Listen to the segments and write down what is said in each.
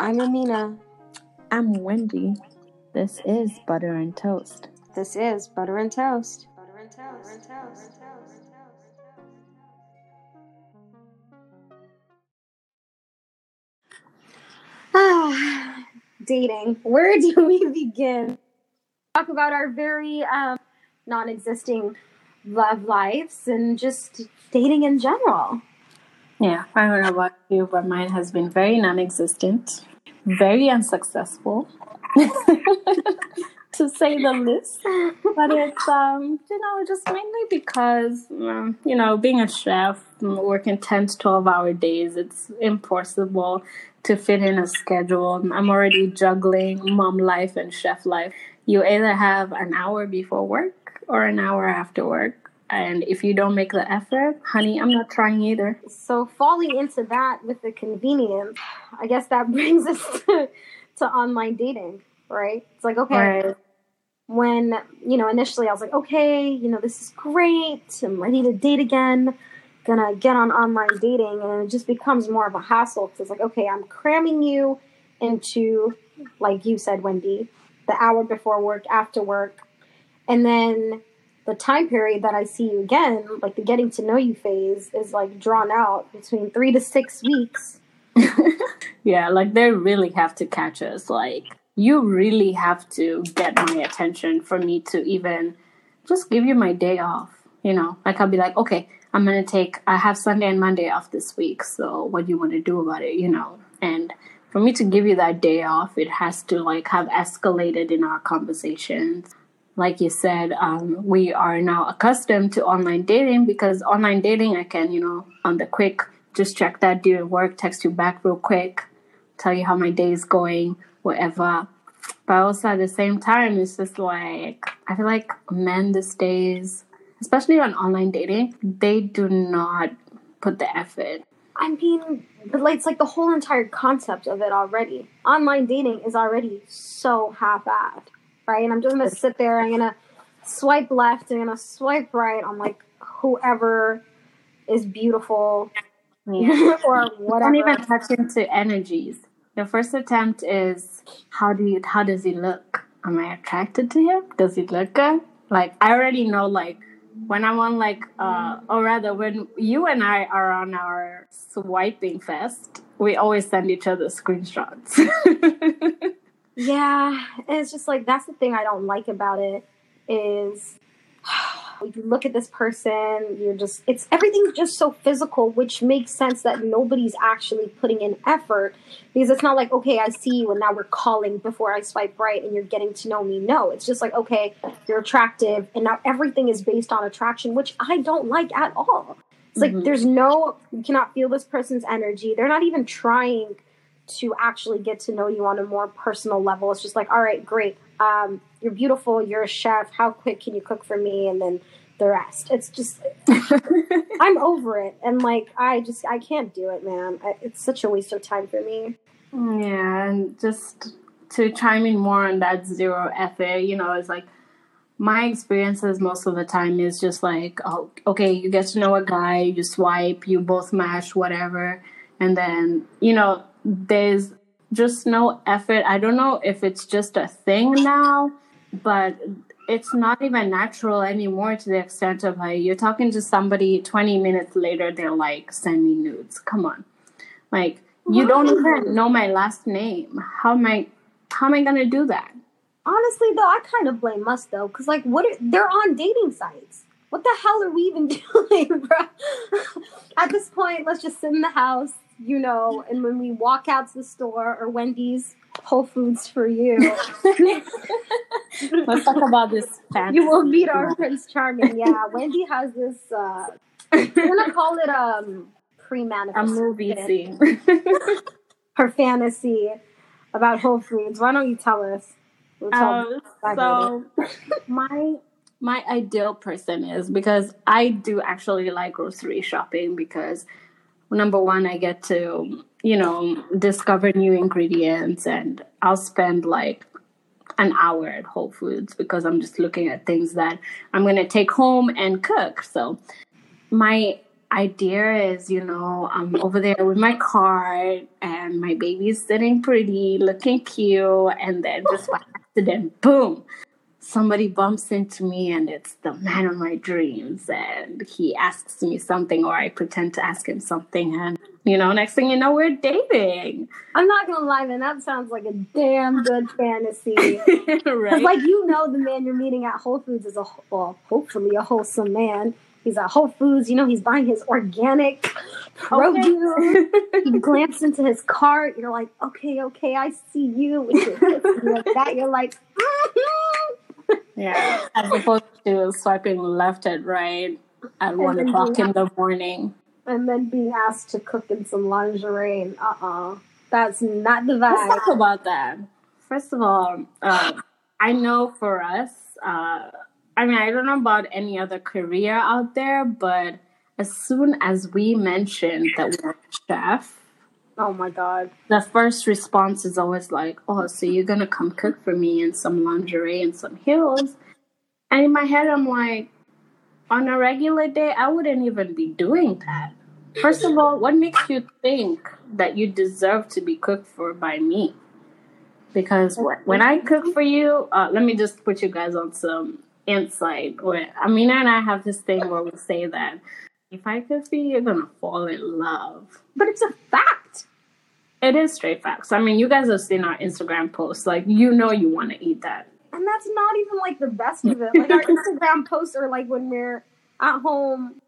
I'm Amina. I'm Wendy. This is Butter and Toast. This is Butter and Toast. Butter and Toast. Butter and Toast. Ah, dating. Where do we begin? Talk about our very um, non-existing love lives and just dating in general. Yeah, I don't know about you, but mine has been very non existent, very unsuccessful, to say the least. But it's, um, you know, just mainly because, um, you know, being a chef, working 10 to 12 hour days, it's impossible to fit in a schedule. I'm already juggling mom life and chef life. You either have an hour before work or an hour after work and if you don't make the effort, honey, I'm not trying either. So falling into that with the convenience, I guess that brings us to, to online dating, right? It's like, okay, right. when, you know, initially I was like, okay, you know, this is great. I'm ready to date again. Gonna get on online dating. And it just becomes more of a hassle because it's like, okay, I'm cramming you into, like you said, Wendy, the hour before work, after work. And then the time period that I see you again, like the getting to know you phase, is like drawn out between three to six weeks. yeah, like they really have to catch us. Like, you really have to get my attention for me to even just give you my day off. You know, like I'll be like, okay, I'm gonna take, I have Sunday and Monday off this week, so what do you want to do about it, you know? And for me to give you that day off, it has to like have escalated in our conversations like you said, um, we are now accustomed to online dating because online dating, I can, you know, on the quick, just check that during work, text you back real quick, tell you how my day is going, whatever. But also at the same time, it's just like, I feel like men these days, especially on online dating, they do not put the effort. I mean, it's like the whole entire concept of it already. Online dating is already so half-assed right? And I'm just gonna sit there. I'm gonna swipe left. I'm gonna swipe right on like whoever is beautiful yeah. or whatever. Don't even touch into energies. The first attempt is how do you how does he look? Am I attracted to him? Does he look good? Like I already know like when I'm on like uh or rather when you and I are on our swiping fest, we always send each other screenshots. Yeah, it's just like that's the thing I don't like about it is you look at this person, you're just it's everything's just so physical, which makes sense that nobody's actually putting in effort because it's not like okay, I see you and now we're calling before I swipe right and you're getting to know me. No, it's just like okay, you're attractive and now everything is based on attraction, which I don't like at all. It's mm-hmm. like there's no you cannot feel this person's energy. They're not even trying to actually get to know you on a more personal level. It's just like, all right, great. Um, you're beautiful. You're a chef. How quick can you cook for me? And then the rest. It's just, I'm over it. And like, I just, I can't do it, man. I, it's such a waste of time for me. Yeah. And just to chime in more on that zero effort, you know, it's like, my experiences most of the time is just like, oh, okay, you get to know a guy, you swipe, you both match, whatever. And then, you know, there's just no effort. I don't know if it's just a thing now, but it's not even natural anymore to the extent of like you're talking to somebody 20 minutes later, they're like, send me nudes. Come on. Like, you don't even know my last name. How am I how am I gonna do that? Honestly though, I kind of blame us though, because like what are, they're on dating sites. What the hell are we even doing, bro? At this point, let's just sit in the house, you know, and when we walk out to the store or Wendy's, Whole Foods for you. Let's talk about this. Fantasy. You will meet our Prince Charming. Yeah, Wendy has this. Uh, we're gonna call it um pre-manifest. A movie scene. Her fantasy about Whole Foods. Why don't you tell us? We'll um, so my my ideal person is because I do actually like grocery shopping because number one, I get to, you know, discover new ingredients and I'll spend like an hour at Whole Foods because I'm just looking at things that I'm going to take home and cook. So, my idea is, you know, I'm over there with my card and my baby's sitting pretty, looking cute, and then just by accident, boom, somebody bumps into me and it's the man of my dreams and he asks me something or I pretend to ask him something and you know next thing you know we're dating. I'm not gonna lie, man. That sounds like a damn good fantasy. right? Like you know, the man you're meeting at Whole Foods is a well, hopefully a wholesome man. He's at Whole Foods. You know, he's buying his organic produce. He glances into his cart. You're like, okay, okay, I see you. With your like that, you're like. Yeah, as opposed to swiping left and right at one o'clock in the morning. And then being asked to cook in some lingerie and uh uh-uh. uh. That's not the vibe. Let's talk about that. First of all, uh, I know for us, uh, I mean, I don't know about any other career out there, but as soon as we mentioned that we're a chef, Oh my god. The first response is always like, "Oh, so you're gonna come cook for me in some lingerie and some heels?" And in my head, I'm like, on a regular day, I wouldn't even be doing that. First of all, what makes you think that you deserve to be cooked for by me? Because when I cook for you, uh, let me just put you guys on some insight. Where Amina and I have this thing where we say that if I cook for you, you're gonna fall in love. But it's a fact. It is straight facts. I mean, you guys have seen our Instagram posts. Like, you know, you want to eat that. And that's not even like the best of it. Like, our Instagram posts are like when we're at home.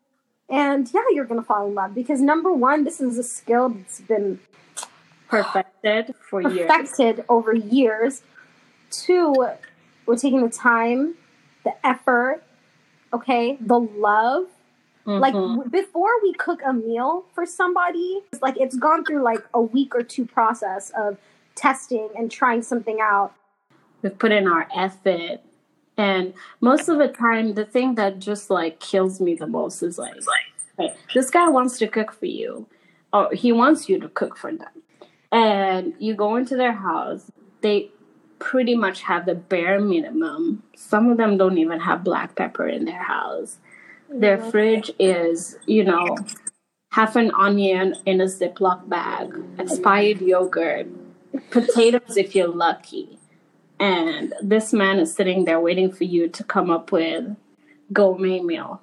And yeah, you're going to fall in love because number one, this is a skill that's been perfected for perfected years. Perfected over years. Two, we're taking the time, the effort, okay, the love Mm-hmm. Like w- before we cook a meal for somebody, it's like it's gone through like a week or two process of testing and trying something out. We've put in our effort. And most of the time, the thing that just like kills me the most is like, like this guy wants to cook for you, or he wants you to cook for them. And you go into their house, they pretty much have the bare minimum. Some of them don't even have black pepper in their house. Their fridge is, you know, half an onion in a Ziploc bag, expired yogurt, potatoes if you're lucky. And this man is sitting there waiting for you to come up with gourmet meal.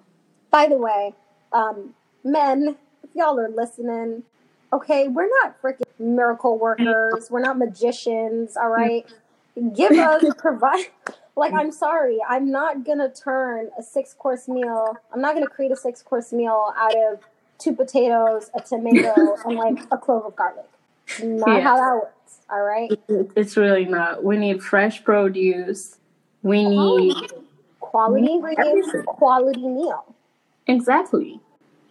By the way, um, men, if y'all are listening, okay, we're not freaking miracle workers. We're not magicians, all right? Give us, provide, like, mm. I'm sorry, I'm not gonna turn a six course meal. I'm not gonna create a six course meal out of two potatoes, a tomato, and like a clove of garlic. Not yeah. how that works. All right. It's really not. We need fresh produce. We oh, need quality ingredients, quality meal. Exactly.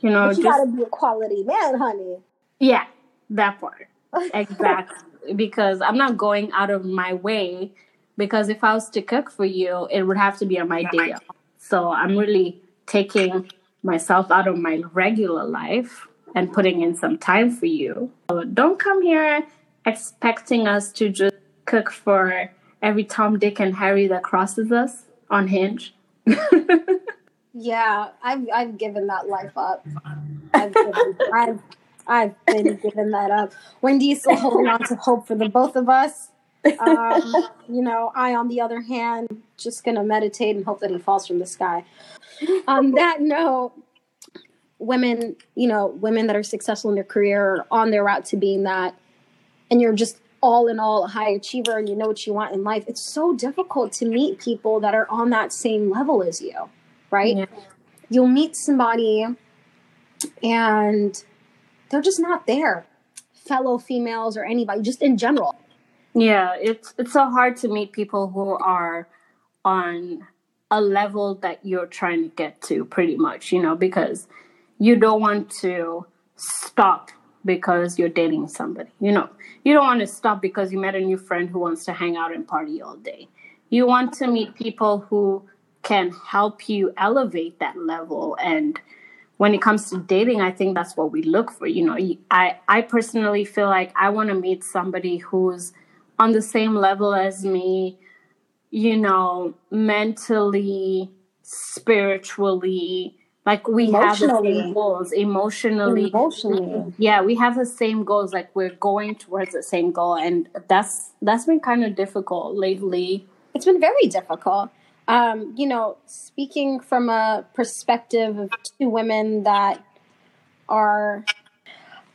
You know, but you just, gotta be a quality man, honey. Yeah, that part. Exactly. because I'm not going out of my way because if I was to cook for you, it would have to be on my day off. So I'm really taking myself out of my regular life and putting in some time for you. So don't come here expecting us to just cook for every Tom, Dick, and Harry that crosses us on Hinge. yeah, I've I've given that life up. I've given, I've I've been giving that up. Wendy's still holding on to hope for the both of us. Um, you know, I, on the other hand, just gonna meditate and hope that he falls from the sky. On that note, women, you know, women that are successful in their career on their route to being that, and you're just all in all a high achiever and you know what you want in life, it's so difficult to meet people that are on that same level as you, right? Yeah. You'll meet somebody and they're just not there. Fellow females or anybody, just in general yeah, it's it's so hard to meet people who are on a level that you're trying to get to pretty much, you know, because you don't want to stop because you're dating somebody. You know, you don't want to stop because you met a new friend who wants to hang out and party all day. You want to meet people who can help you elevate that level and when it comes to dating i think that's what we look for you know i i personally feel like i want to meet somebody who's on the same level as me, you know, mentally, spiritually, like we have the same goals emotionally Emotionally. yeah we have the same goals like we're going towards the same goal and that's that's been kind of difficult lately It's been very difficult. Um, you know, speaking from a perspective of two women that are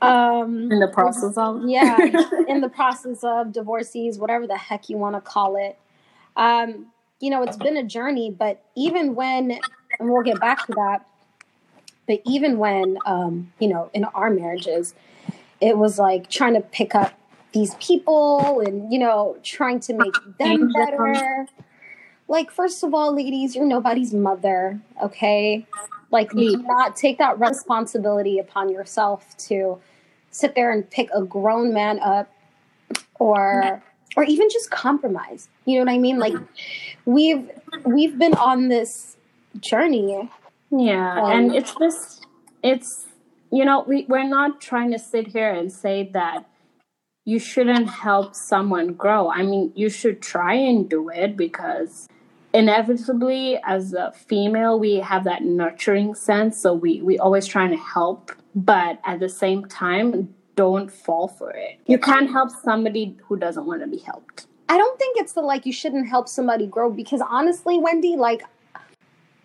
um in the process of? Yeah in the process of divorcees whatever the heck you want to call it. Um you know it's been a journey but even when and we'll get back to that but even when um you know in our marriages it was like trying to pick up these people and you know trying to make them better. Like first of all ladies you're nobody's mother okay? Like do not take that responsibility upon yourself to sit there and pick a grown man up or or even just compromise. You know what i mean? Like we've we've been on this journey. Yeah, Um, and it's just it's you know we we're not trying to sit here and say that you shouldn't help someone grow. I mean, you should try and do it because inevitably as a female we have that nurturing sense so we we always trying to help but at the same time don't fall for it. You can't help somebody who doesn't want to be helped. I don't think it's the like you shouldn't help somebody grow because honestly wendy like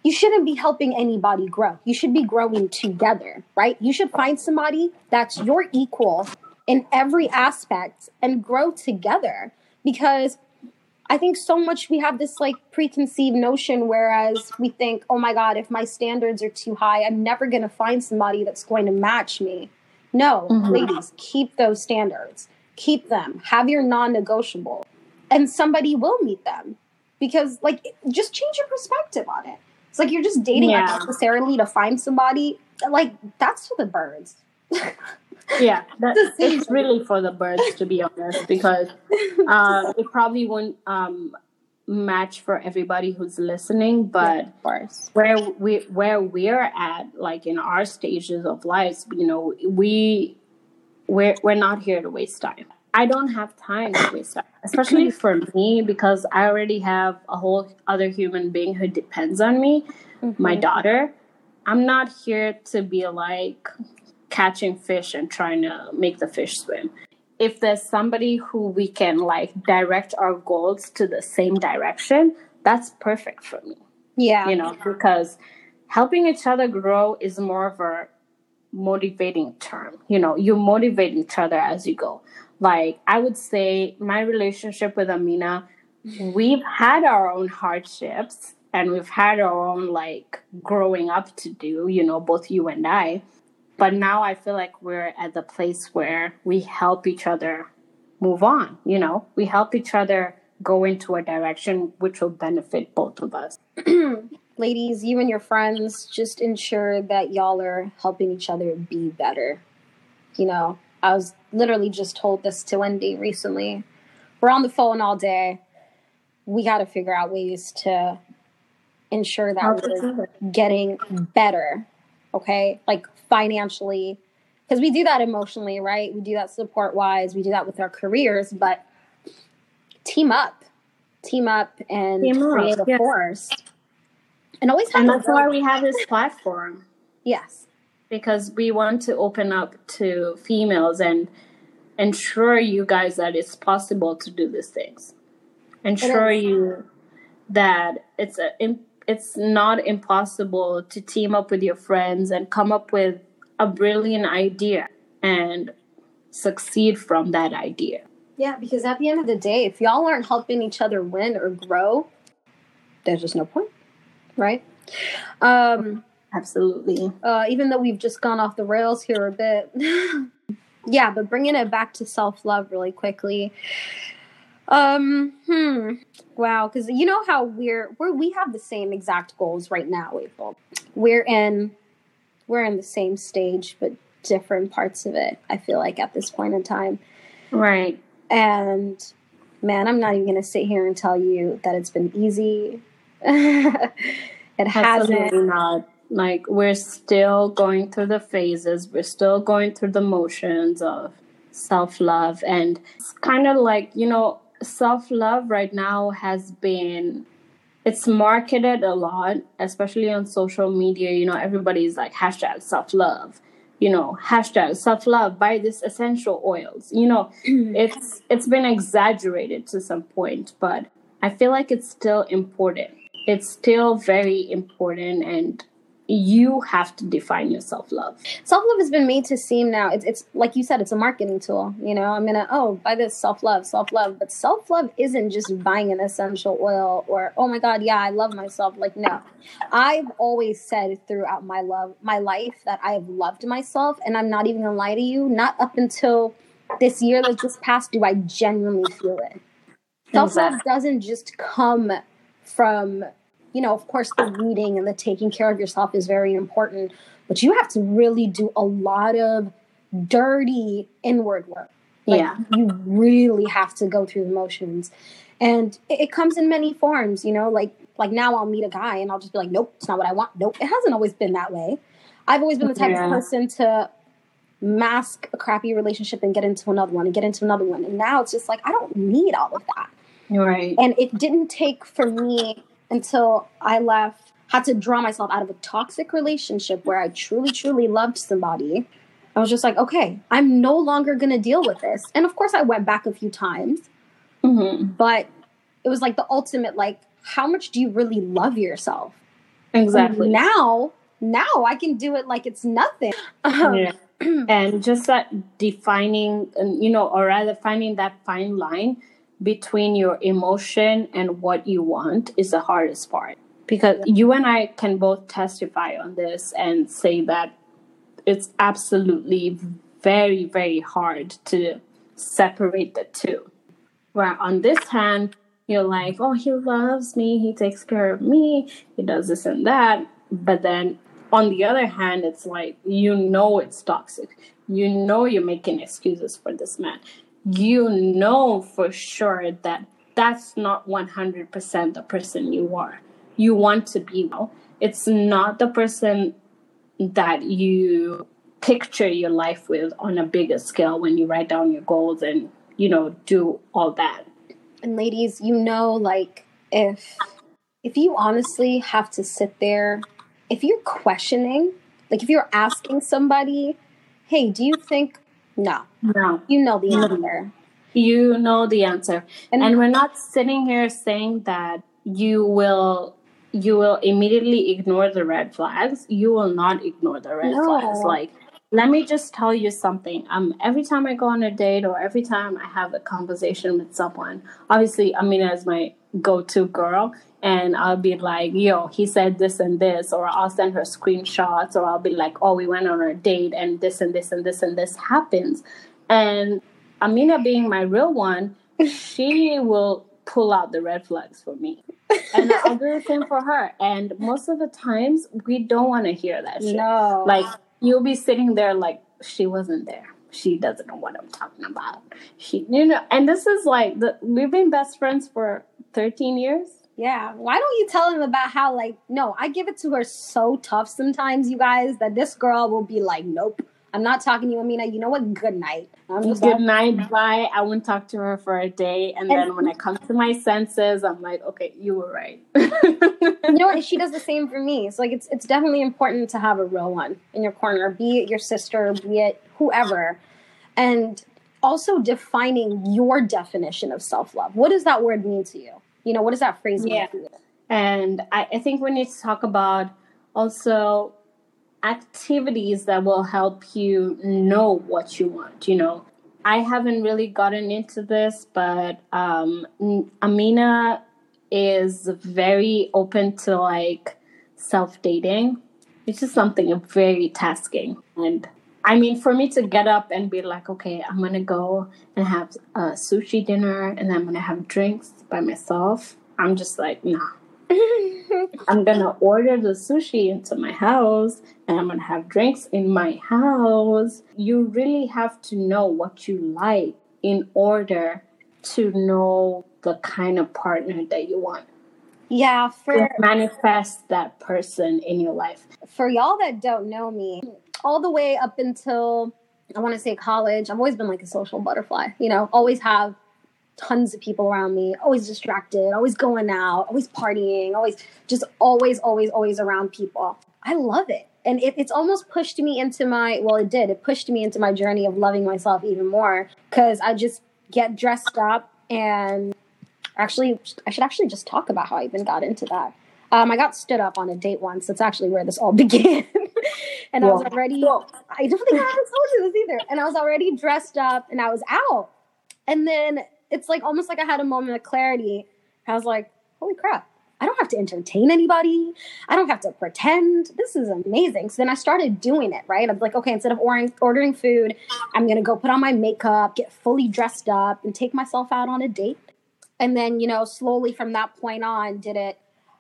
you shouldn't be helping anybody grow. You should be growing together right? You should find somebody that's your equal in every aspect and grow together because I think so much we have this like preconceived notion, whereas we think, oh my God, if my standards are too high, I'm never going to find somebody that's going to match me. No, Mhm. ladies, keep those standards, keep them, have your non negotiable, and somebody will meet them because, like, just change your perspective on it. It's like you're just dating Yeah. unnecessarily to find somebody. Like, that's for the birds. yeah that, it's really for the birds to be honest because um, it probably won't um, match for everybody who's listening but of course. where we where we're at like in our stages of life you know we we're we're not here to waste time i don't have time to waste time especially for me because i already have a whole other human being who depends on me my Mhm. daughter i'm not here to be like catching fish and trying to make the fish swim. If there's somebody who we can like direct our goals to the same direction that's perfect for me. Yeah. you know because helping each other grow is more of a motivating term. You know you motivate each other as you go. Like i would say my relationship with amina we've had our own hardships and we've had our own like growing up to do you know both you and i but now i feel like we're at the place where we help each other move on you know we help each other go into a direction which will benefit both of us ladies, you and your friends just ensure that y'all are helping each other be better. You know, I was literally just told this to Wendy recently. We're on the phone all day. We got to figure out ways to ensure that we're getting better, okay? Like financially, because we do that emotionally, right? We do that support wise, we do that with our careers, but team up, team up and Team up, create a yeah. force. And always and that's why we have this platform Yes. because we want to open up to females and ensure you guys that it's possible to do these things ensure you that it's a, it's not impossible to team up with your friends and come up with a brilliant idea and succeed from that idea Yeah, because at the end of the day, if y'all aren't helping each other win or grow, there's just no point, right? Um, absolutely uh, even though we've just gone off the rails here a bit. yeah, but bringing it back to self love really quickly. Um, hmm. Wow, because you know how we're we're we have the same exact goals right now, April. We're in we're in the same stage, but different parts of it. I feel like at this point in time. right And man, I'm not even to sit here and tell you that it's been easy. it Absolutely hasn't. not. Like we're still going through the phases. We're still going through the motions of self love, and it's kind of like you know, self love right now has been. it's marketed a lot, especially on social media. You know, everybody's like hashtag self love, you know, hashtag self love, buy this essential oils. You know, it's it's been exaggerated to some point, but I feel like it's still important. It's still very important and you have to define your self love. Self love has been made to seem now. It's it's like you said, it's a marketing tool. You know, I'm gonna oh buy this self love, self love, but self love isn't just buying an essential oil or oh my god, yeah, I love myself. Like no, I've always said throughout my love my life that I have loved myself, and I'm not even gonna lie to you. Not up until this year that just passed do I genuinely feel it. Self love doesn't just come from you know, of course, the reading and the taking care of yourself is very important, but you have to really do a lot of dirty inward work. Like, yeah. You really have to go through the motions. And it, it comes in many forms, you know, like like now I'll meet a guy and I'll just be like, nope, it's not what I want. Nope. It hasn't always been that way. I've always been the type yeah. of person to mask a crappy relationship and get into another one and get into another one. And now it's just like I don't need all of that. Right. And it didn't take for me until I left, had to draw myself out of a toxic relationship where I truly, truly loved somebody. I was just like, okay, I'm no longer going to deal with this. And of course, I went back a few times, mm-hmm. but it was like the ultimate, like, how much do you really love yourself? Exactly. And now, now I can do it like it's nothing. Um, yeah. and just that defining, you know, or rather finding that fine line between your emotion and what you want is the hardest part. Because you and I can both testify on this and say that it's absolutely very very hard to separate the two. Where on this hand you're like oh he loves me. He takes care of me. He does this and that. But then on the other hand it's like you know it's toxic. You know you're making excuses for this man you know for sure that that's not 100% the person you are. You want to be. Well. It's not the person that you picture your life with on a bigger scale when you write down your goals and, you know, do all that. And ladies, you know, like if if you honestly have to sit there, if you're questioning, like if you're asking somebody, hey, do you think no. No. You know the answer. You know the answer. And, and we're not sitting here saying that you will you will immediately ignore the red flags. You will not ignore the red no. flags. Like let me just tell you something. Um, every time I go on a date or every time I have a conversation with someone, obviously Amina is my go-to girl, and I'll be like, yo, he said this and this, or I'll send her screenshots, or I'll be like, oh, we went on a date and this and this and this and this happens. And Amina being my real one, she will pull out the red flags for me. And I'll do the same for her. And most of the times we don't want to hear that shit. No. Like you'll be sitting there like she wasn't there. She doesn't know what I'm talking about. She you know and this is like the we've been best friends for 13 years yeah. Why don't you tell him about how, like, no, I give it to her so tough sometimes, you guys, that this girl will be like, nope, I'm not talking to you, Amina. You know what? Good night. I'm Good night. Bye. I won't talk to her for a day. And, and then when I come to my senses, I'm like, okay, you were right. you know what? She does the same for me. So, like, it's, it's definitely important to have a real one in your corner, be it your sister, be it whoever. And also defining your definition of self love. What does that word mean to you? You know, what does that phrase mean yeah. to you? And I, I think we need to talk about also activities that will help you know what you want. You know, I haven't really gotten into this, but um, Amina is very open to like self dating. It's just something very tasking. And I mean, for me to get up and be like, okay, I'm gonna go and have a sushi dinner and I'm gonna have drinks by myself, I'm just like, nah. I'm gonna order the sushi into my house and I'm gonna have drinks in my house. You really have to know what you like in order to know the kind of partner that you want. Yeah, for manifest that person in your life. For y'all that don't know me, all the way up until I want to say college, I've always been like a social butterfly, you know, always have tons of people around me, always distracted, always going out, always partying, always just always, always, always around people. I love it. And it, it's almost pushed me into my, well, it did. It pushed me into my journey of loving myself even more because I just get dressed up and actually, I should actually just talk about how I even got into that. Um, I got stood up on a date once. That's actually where this all began. and I was already, I don't think I haven't told you this either. And I was already dressed up and I was out. And then it's like almost like I had a moment of clarity. I was like, holy crap, I don't have to entertain anybody. I don't have to pretend. This is amazing. So then I started doing it, right? I'm like, okay, instead of ordering, ordering food, I'm going to go put on my makeup, get fully dressed up, and take myself out on a date. And then, you know, slowly from that point on, did it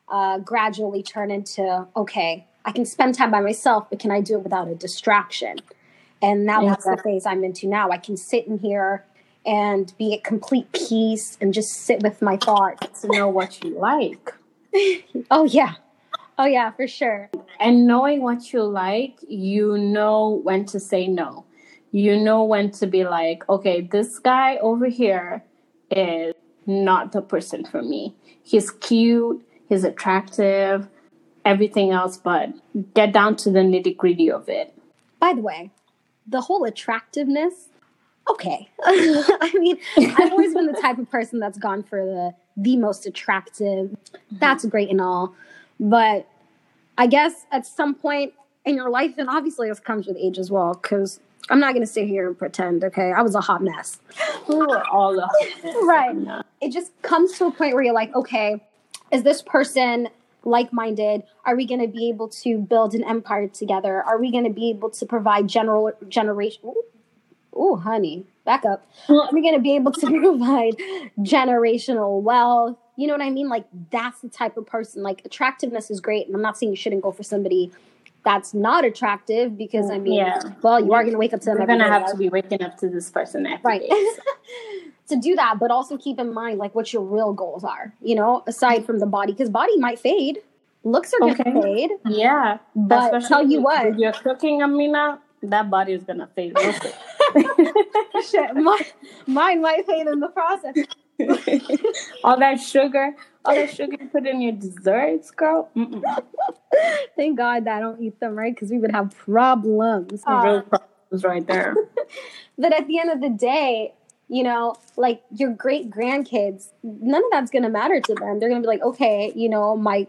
uh, gradually turn into, okay, I can spend time by myself, but can I do it without a distraction? And now that's the phase I'm into now. I can sit in here and be at complete peace and just sit with my thoughts. To know what you like. oh, yeah. Oh, yeah, for sure. And knowing what you like, you know when to say no. You know when to be like, okay, this guy over here is not the person for me. He's cute, he's attractive, everything else, but get down to the nitty gritty of it. By the way, the whole attractiveness, okay. I mean, I've always been the type of person that's gone for the the most attractive. Mm-hmm. That's great and all. But I guess at some point in your life, and obviously this comes with age as well, because I'm not going to sit here and pretend, okay? I was a hot mess. We were all a hot mess. right. It just comes to a point where you're like, okay, is this person like minded? Are we going to be able to build an empire together? Are we going to be able to provide general generation? Oh, honey, back up. Are we going to be able to provide generational wealth? You know what I mean? Like, that's the type of person. Like, attractiveness is great. And I'm not saying you shouldn't go for somebody that's not attractive because I mm, mean, yeah. well, you are going to wake up to them. You're going to have to be waking up to this person every right. to do that, but also keep in mind like what your real goals are. You know, aside from the body, because body might fade, looks are okay. gonna fade. Yeah, but Especially tell you what, you're cooking, Amina, that body is gonna fade. Shit, my, mine might fade in the process. all that sugar, all that sugar you put in your desserts, girl. Mm-mm. Thank God that I don't eat them, right? Because we would have problems. Uh, Real problems right there. but at the end of the day, you know, like your great grandkids, none of that's going to matter to them. They're going to be like, okay, you know, my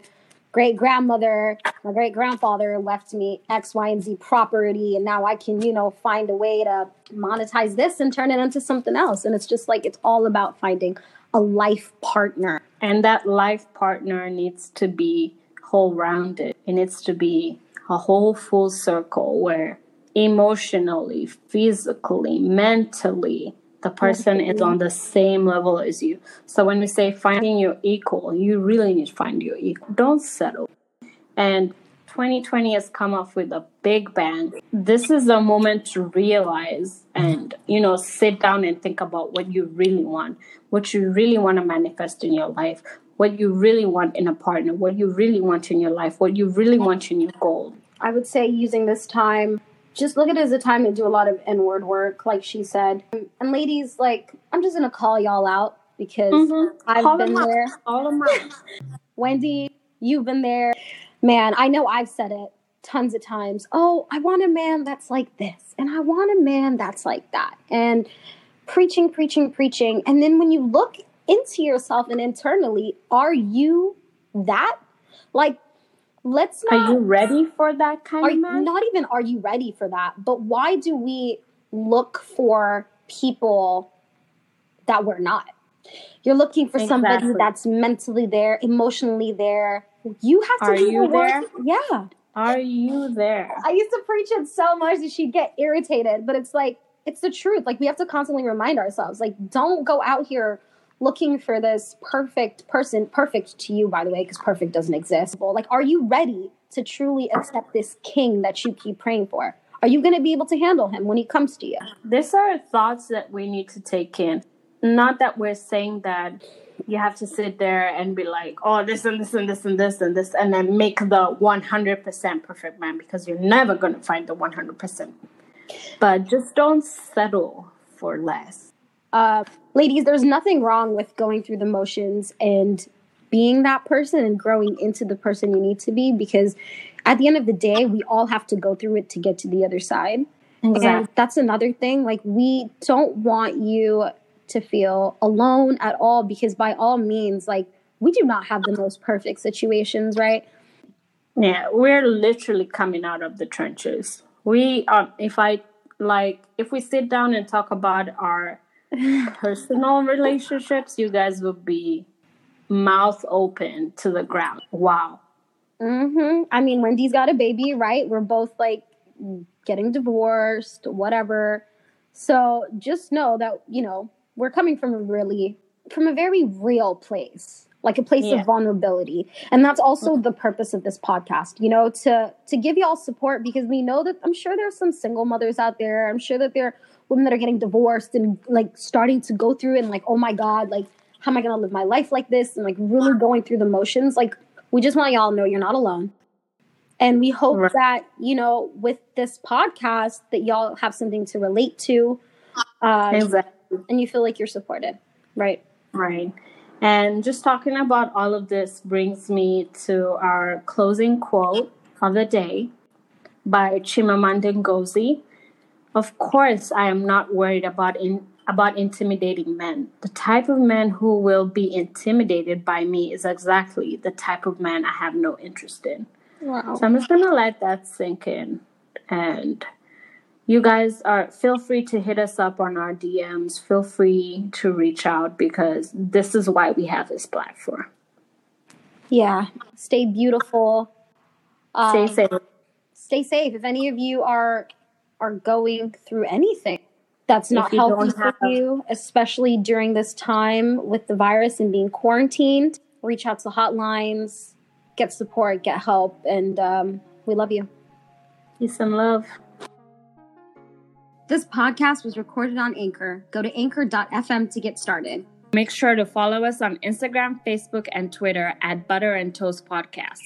great grandmother, my great grandfather left me X, Y, and Z property, and now I can, you know, find a way to monetize this and turn it into something else. And it's just like, it's all about finding a life partner. And that life partner needs to be whole rounded, it needs to be a whole full circle where emotionally, physically, mentally, the person is on the same level as you. So when we say finding your equal, you really need to find your equal. Don't settle. And 2020 has come up with a big bang. This is a moment to realize and, you know, sit down and think about what you really want, what you really want to manifest in your life, what you really want in a partner, what you really want in your life, what you really want in your goal. I would say using this time just look at it as a time to do a lot of inward work, like she said. And ladies, like, I'm just gonna call y'all out because mm-hmm. I've call been there. All of them Wendy, you've been there. Man, I know I've said it tons of times. Oh, I want a man that's like this, and I want a man that's like that. And preaching, preaching, preaching. And then when you look into yourself and internally, are you that? Like, let's not. Are you ready for that kind are, of? Not even are you ready for that, but why do we look for people that we're not? You're looking for exactly. somebody that's mentally there, emotionally there. You have to are you the there? Yeah. Are you there? I used to preach it so much that she'd get irritated, but it's like it's the truth. Like we have to constantly remind ourselves, like don't go out here looking for this perfect person, perfect to you, by the way, because perfect doesn't exist. Like, are you ready to truly accept this king that you keep praying for? Are you going to be able to handle him when he comes to you? These are thoughts that we need to take in. Not that we're saying that you have to sit there and be like, oh, this and this and this and this and this, and then make the 100% perfect man because you're never going to find the 100%. But just don't settle for less. Uh, ladies, there's nothing wrong with going through the motions and being that person and growing into the person you need to be because at the end of the day, we all have to go through it to get to the other side. Exactly. And that's another thing. Like, we don't want you to feel alone at all because, by all means, like, we do not have the most perfect situations, right? Yeah, we're literally coming out of the trenches. We, um, if I like, if we sit down and talk about our personal relationships, you guys will be mouth open to the ground. Wow. Mm-hmm. I mean, Wendy's got a baby, right? We're both like getting divorced, whatever. So just know that, you know, we're coming from a really, from a very real place like a place yeah. of vulnerability and that's also the purpose of this podcast you know to to give y'all support because we know that i'm sure there's some single mothers out there i'm sure that there women that are getting divorced and like starting to go through and like oh my god like how am i going to live my life like this and like really going through the motions like we just want y'all to know you're not alone and we hope right. that you know with this podcast that y'all have something to relate to uh, exactly. and you feel like you're supported right right and just talking about all of this brings me to our closing quote of the day by Chimamanda Ngozi. Of course, I am not worried about in, about intimidating men. The type of man who will be intimidated by me is exactly the type of man I have no interest in. Wow. So I'm just gonna let that sink in and you guys are feel free to hit us up on our DMs. Feel free to reach out because this is why we have this platform. Yeah. Stay beautiful. Um, stay safe. Stay safe. If any of you are are going through anything that's not healthy for you, especially during this time with the virus and being quarantined, reach out to hotlines, get support, get help, and um, we love you. Peace and love. This podcast was recorded on Anchor. Go to anchor.fm to get started. Make sure to follow us on Instagram, Facebook, and Twitter at Butter and Toast Podcast.